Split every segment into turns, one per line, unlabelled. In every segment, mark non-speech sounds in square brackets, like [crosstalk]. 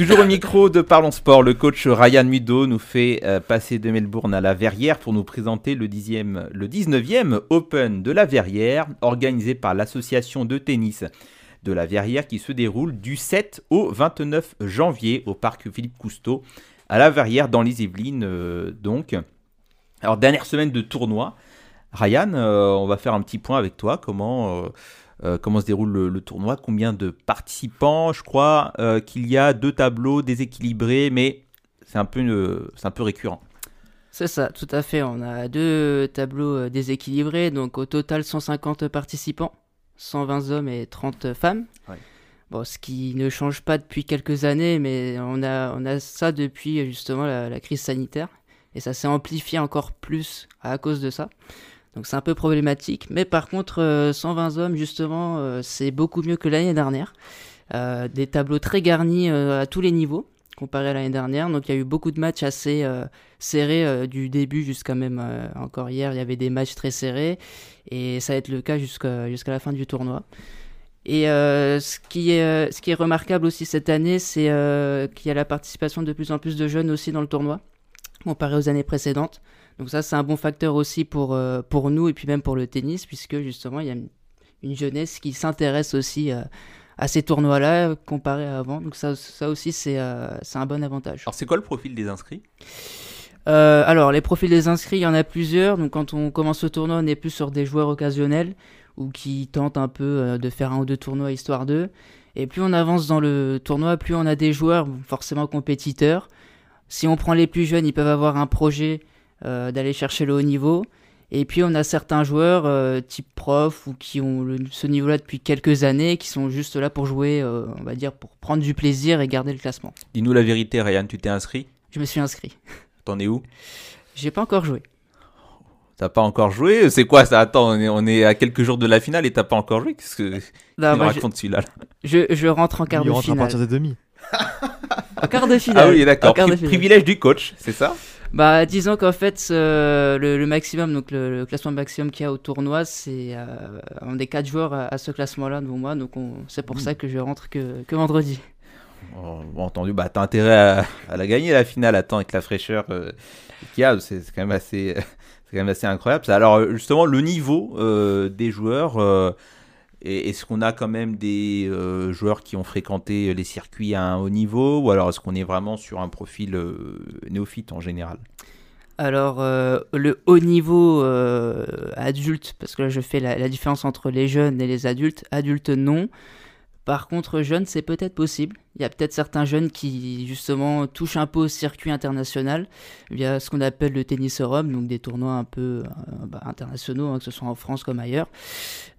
Toujours au micro de Parlons Sport, le coach Ryan Mudo nous fait euh, passer de Melbourne à la Verrière pour nous présenter le, 10e, le 19e Open de la Verrière, organisé par l'association de tennis de la Verrière qui se déroule du 7 au 29 janvier au parc Philippe Cousteau à la Verrière dans les Yvelines euh, donc. Alors dernière semaine de tournoi. Ryan, euh, on va faire un petit point avec toi. Comment, euh, euh, comment se déroule le, le tournoi? Combien de participants? Je crois euh, qu'il y a deux tableaux déséquilibrés, mais c'est un peu, c'est un peu récurrent.
C'est ça, tout à fait. On a deux tableaux euh, déséquilibrés, donc au total 150 participants, 120 hommes et 30 femmes.
Ouais.
Bon, ce qui ne change pas depuis quelques années, mais on a, on a ça depuis justement la, la crise sanitaire. Et ça s'est amplifié encore plus à cause de ça. Donc c'est un peu problématique. Mais par contre, euh, 120 hommes, justement, euh, c'est beaucoup mieux que l'année dernière. Euh, des tableaux très garnis euh, à tous les niveaux, comparé à l'année dernière. Donc il y a eu beaucoup de matchs assez euh, serrés euh, du début jusqu'à même euh, encore hier. Il y avait des matchs très serrés. Et ça va être le cas jusqu'à la fin du tournoi. Et euh, ce, qui est, euh, remarquable aussi cette année, c'est euh, qu'il y a la participation de plus en plus de jeunes aussi dans le tournoi, comparé aux années précédentes. Donc ça, c'est un bon facteur aussi pour, euh, pour nous et puis même pour le tennis, puisque justement, il y a une, une jeunesse qui s'intéresse aussi euh, à ces tournois-là comparé à avant. Donc ça, ça aussi, c'est euh, c'est un bon avantage.
Alors c'est quoi le profil des inscrits?
Alors, les profils des inscrits, il y en a plusieurs. Donc, quand on commence le tournoi, on est plus sur des joueurs occasionnels ou qui tentent un peu de faire un ou deux tournois histoire d'eux. Et plus on avance dans le tournoi, plus on a des joueurs forcément compétiteurs. Si on prend les plus jeunes, ils peuvent avoir un projet d'aller chercher le haut niveau. Et puis on a certains joueurs euh, type prof ou qui ont le- ce niveau-là depuis quelques années, qui sont juste là pour jouer, euh, on va dire, pour prendre du plaisir et garder le classement.
Dis-nous la vérité, Ryan, tu t'es inscrit?
Je me suis inscrit.
T'en es où?
J'ai pas encore joué.
T'as pas encore joué? C'est quoi ça? Attends, on est, on est à quelques jours de la finale et t'as pas encore joué? Qu'est-ce que tu nous racontes celui-là là?
Je, je rentre en quart
Il
de
rentre à
finale.
partir des demi. [laughs]
En quart de finale.
Ah oui, d'accord. Pri- privilège du coach, c'est ça?
Bah, disons qu'en fait, euh, le, le maximum, donc le, le classement maximum qu'il y a au tournoi, c'est euh, on est quatre joueurs à, à ce classement-là devant moi, donc on- c'est pour ça que je rentre que, que vendredi.
Oh, bon, entendu, bah t'as intérêt à, à la gagner la finale, attends, avec la fraîcheur euh, qu'il y a, c'est quand même assez, [laughs] c'est quand même assez incroyable. ça. Alors euh, justement, le niveau euh, des joueurs, est-ce qu'on a quand même des euh, joueurs qui ont fréquenté les circuits à un haut niveau, ou alors est-ce qu'on est vraiment sur un profil euh, néophyte en général?
Alors, euh, le haut niveau euh, adulte, parce que là je fais la, la différence entre les jeunes et les adultes, adultes non. Par contre, jeunes, c'est peut-être possible. Il y a peut-être certains jeunes qui, justement, touchent un peu au circuit international via ce qu'on appelle le tennis Europe, donc des tournois un peu euh, bah, internationaux, hein, que ce soit en France comme ailleurs.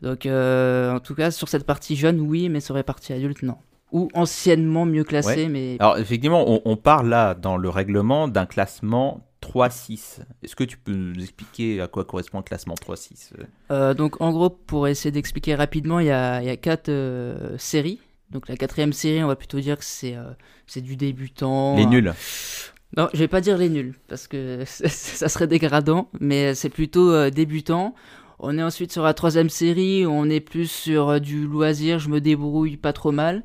Donc, euh, en tout cas, sur cette partie jeune, oui, mais sur la partie adulte, non. Ou anciennement mieux classé,
Ouais.
mais
Alors effectivement, on, on parle là dans le règlement d'un classement 3-6. Est-ce que tu peux nous expliquer à quoi correspond le classement 3-6
Euh, donc en gros, pour essayer d'expliquer rapidement, il y a, il y a quatre euh, séries. Donc la quatrième série, on va plutôt dire que c'est euh, c'est du débutant.
Les nuls.
Non, je vais pas dire les nuls, parce que [laughs] ça serait dégradant, mais c'est plutôt euh, débutant. On est ensuite sur la troisième série, on est plus sur euh, du loisir, je me débrouille pas trop mal.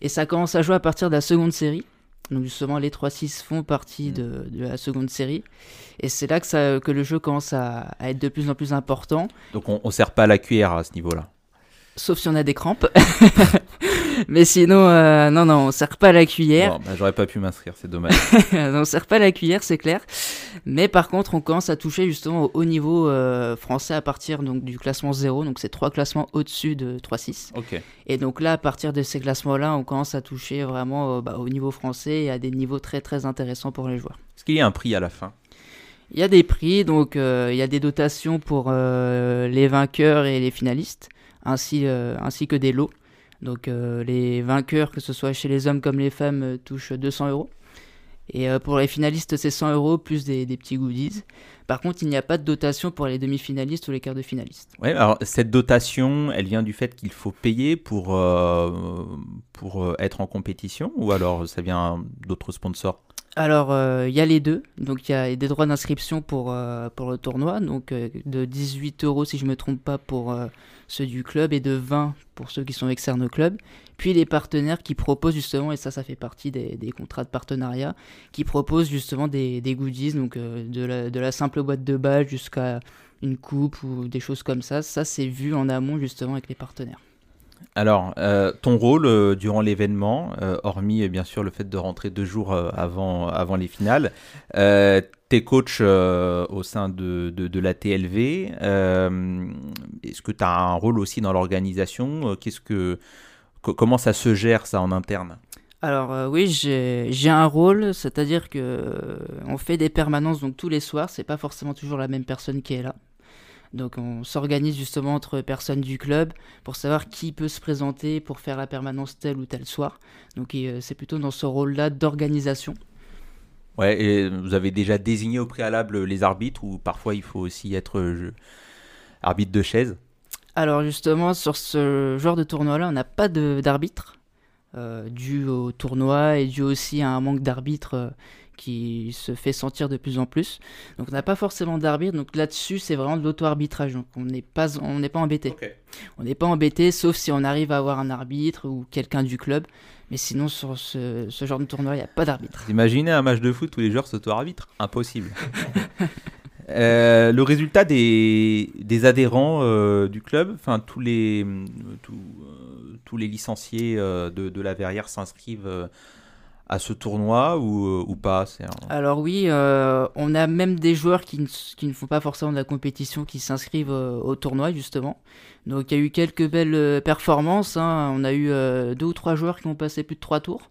Et ça commence à jouer à partir de la seconde série. Donc justement, les 3-6 font partie de, de la seconde série. Et c'est là que, ça, que le jeu commence à, à être de plus en plus important.
Donc on, on sert pas la cuillère à ce niveau-là.
Sauf si on a des crampes. [laughs] [laughs] Mais sinon, euh, non, non, on sert pas la cuillère.
Bon, bah, J'aurais pas pu m'inscrire, c'est dommage. [laughs]
on sert pas la cuillère, c'est clair. Mais par contre, on commence à toucher justement au haut niveau euh, français à partir donc, du classement 0. Donc c'est trois classements au-dessus de 3-6.
ok.
Et donc là, à partir de ces classements-là, on commence à toucher vraiment euh, bah, au niveau français et à des niveaux très très intéressants pour les joueurs.
Est-ce qu'il y a un prix à la fin?
Il y a des prix, donc euh, il y a des dotations pour euh, les vainqueurs et les finalistes, ainsi, euh, ainsi que des lots. Donc euh, les vainqueurs, que ce soit chez les hommes comme les femmes, euh, touchent 200 euros. Et pour les finalistes, c'est 100 euros plus des, petits goodies. Par contre, il n'y a pas de dotation pour les demi-finalistes ou les quarts de finalistes.
Ouais, alors cette dotation, elle vient du fait qu'il faut payer pour, euh, pour euh, être en compétition ou alors ça vient d'autres sponsors?
Alors, euh, il y a les deux. Donc, il y a des droits d'inscription pour, pour le tournoi. Donc, de 18 euros, si je ne me trompe pas, pour ceux du club et de 20 pour ceux qui sont externes au club. Puis les partenaires qui proposent justement, et ça, ça fait partie des, contrats de partenariat, qui proposent justement des, des goodies, donc euh, de, la, de, la, simple boîte de balles jusqu'à une coupe ou des choses comme ça. Ça, c'est vu en amont justement avec les partenaires.
Alors, euh, ton rôle euh, durant l'événement, euh, hormis bien sûr le fait de rentrer deux jours avant, avant les finales, t'es coach au sein de, de, la TLV. Est-ce que tu as un rôle aussi dans l'organisation Qu'est-ce que, Comment ça se gère ça en interne?
Alors oui, j'ai un rôle, c'est-à-dire que on fait des permanences donc tous les soirs. C'est pas forcément toujours la même personne qui est là. Donc on s'organise justement entre personnes du club pour savoir qui peut se présenter pour faire la permanence tel ou tel soir. Donc euh, c'est plutôt dans ce rôle-là d'organisation.
Ouais, et vous avez déjà désigné au préalable les arbitres ou parfois il faut aussi être euh, arbitre de chaise?
Alors justement sur ce genre de tournoi-là, on n'a pas d'arbitre. Euh, dû au tournoi et dû aussi à un manque d'arbitres qui se fait sentir de plus en plus. Donc on n'a pas forcément d'arbitre, donc là-dessus c'est vraiment de l'auto-arbitrage, donc on n'est pas, on n'est pas embêté. On n'est pas embêté, sauf si on arrive à avoir un arbitre ou quelqu'un du club, mais sinon sur ce, genre de tournoi il n'y a pas d'arbitre.
Imaginez un match de foot où les joueurs s'auto-arbitrent? Impossible. [laughs] Euh, le résultat des, des adhérents euh, du club, enfin tous les, euh, tous les licenciés de, de, la Verrière s'inscrivent à ce tournoi ou, euh, pas
Alors oui, euh, on a même des joueurs qui ne, font pas forcément de la compétition qui s'inscrivent euh, au tournoi justement. Donc il y a eu quelques belles performances. Hein. On a eu deux ou trois joueurs qui ont passé plus de trois tours.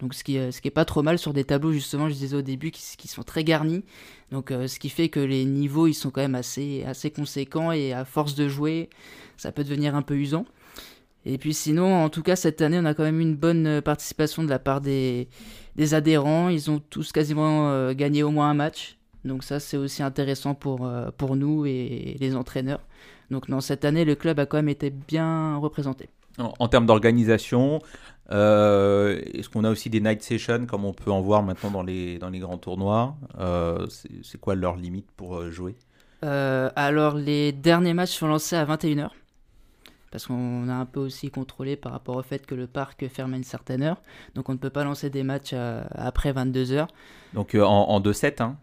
Donc ce qui, ce qui est pas trop mal sur des tableaux justement, je disais au début, qui, sont très garnis. Donc ce qui fait que les niveaux ils sont quand même assez conséquents et à force de jouer, ça peut devenir un peu usant. Et puis sinon, en tout cas, cette année, on a quand même eu une bonne euh, participation de la part des, des adhérents. Ils ont tous quasiment euh, gagné au moins un match. Donc ça, c'est aussi intéressant pour, euh, pour nous et les entraîneurs. Donc non, cette année, le club a quand même été bien représenté.
En, termes d'organisation, est-ce qu'on a aussi des night sessions comme on peut en voir maintenant dans les, dans les grands tournois? C'est quoi leur limite pour jouer?
Alors, les derniers matchs sont lancés à 21h parce qu'on a un peu aussi contrôlé par rapport au fait que le parc ferme à une certaine heure. Donc on ne peut pas lancer des matchs euh, après 22 heures.
Donc euh, en, 2-7, hein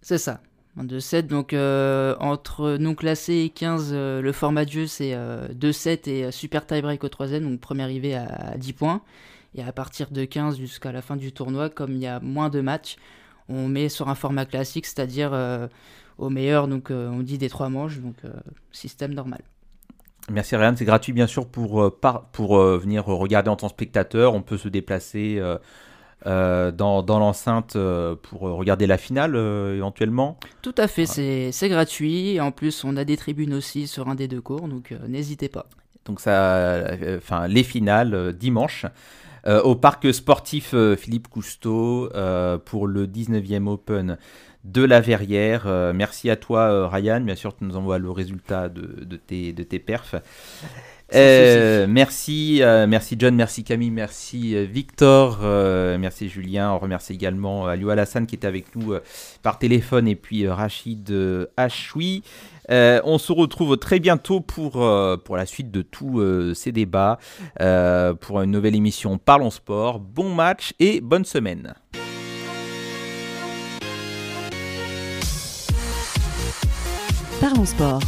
C'est ça. En 2-7, donc euh, entre non classé et 15, le format de jeu c'est 2-7 et super tie-break au 3 donc premier arrivé à, 10 points. Et à partir de 15 jusqu'à la fin du tournoi, comme il y a moins de matchs, on met sur un format classique, c'est-à-dire au meilleur, donc on dit des 3 manches, donc système normal.
Merci Ryan, c'est gratuit bien sûr pour, euh, pour euh, venir regarder en tant que spectateur. On peut se déplacer euh, dans, dans l'enceinte pour regarder la finale éventuellement.
Tout à fait, c'est gratuit. En plus, on a des tribunes aussi sur un des deux cours, donc n'hésitez pas.
Donc ça, enfin les finales dimanche. au parc sportif Philippe Cousteau pour le 19e Open de la Verrière. Euh, merci à toi, euh, Ryan. Bien sûr, tu nous envoies le résultat de, tes, de tes perfs. Euh, merci, merci John, merci Camille, merci Victor, merci Julien. On remercie également Aliou Alassane qui était avec nous par téléphone et puis Rachid Achoui. on se retrouve très bientôt pour, pour la suite de tous ces débats, pour une nouvelle émission Parlons Sport. Bon match et bonne semaine.
Parlons sport.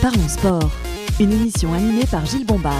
Parlons sport. Une émission animée par Gilles Bombard.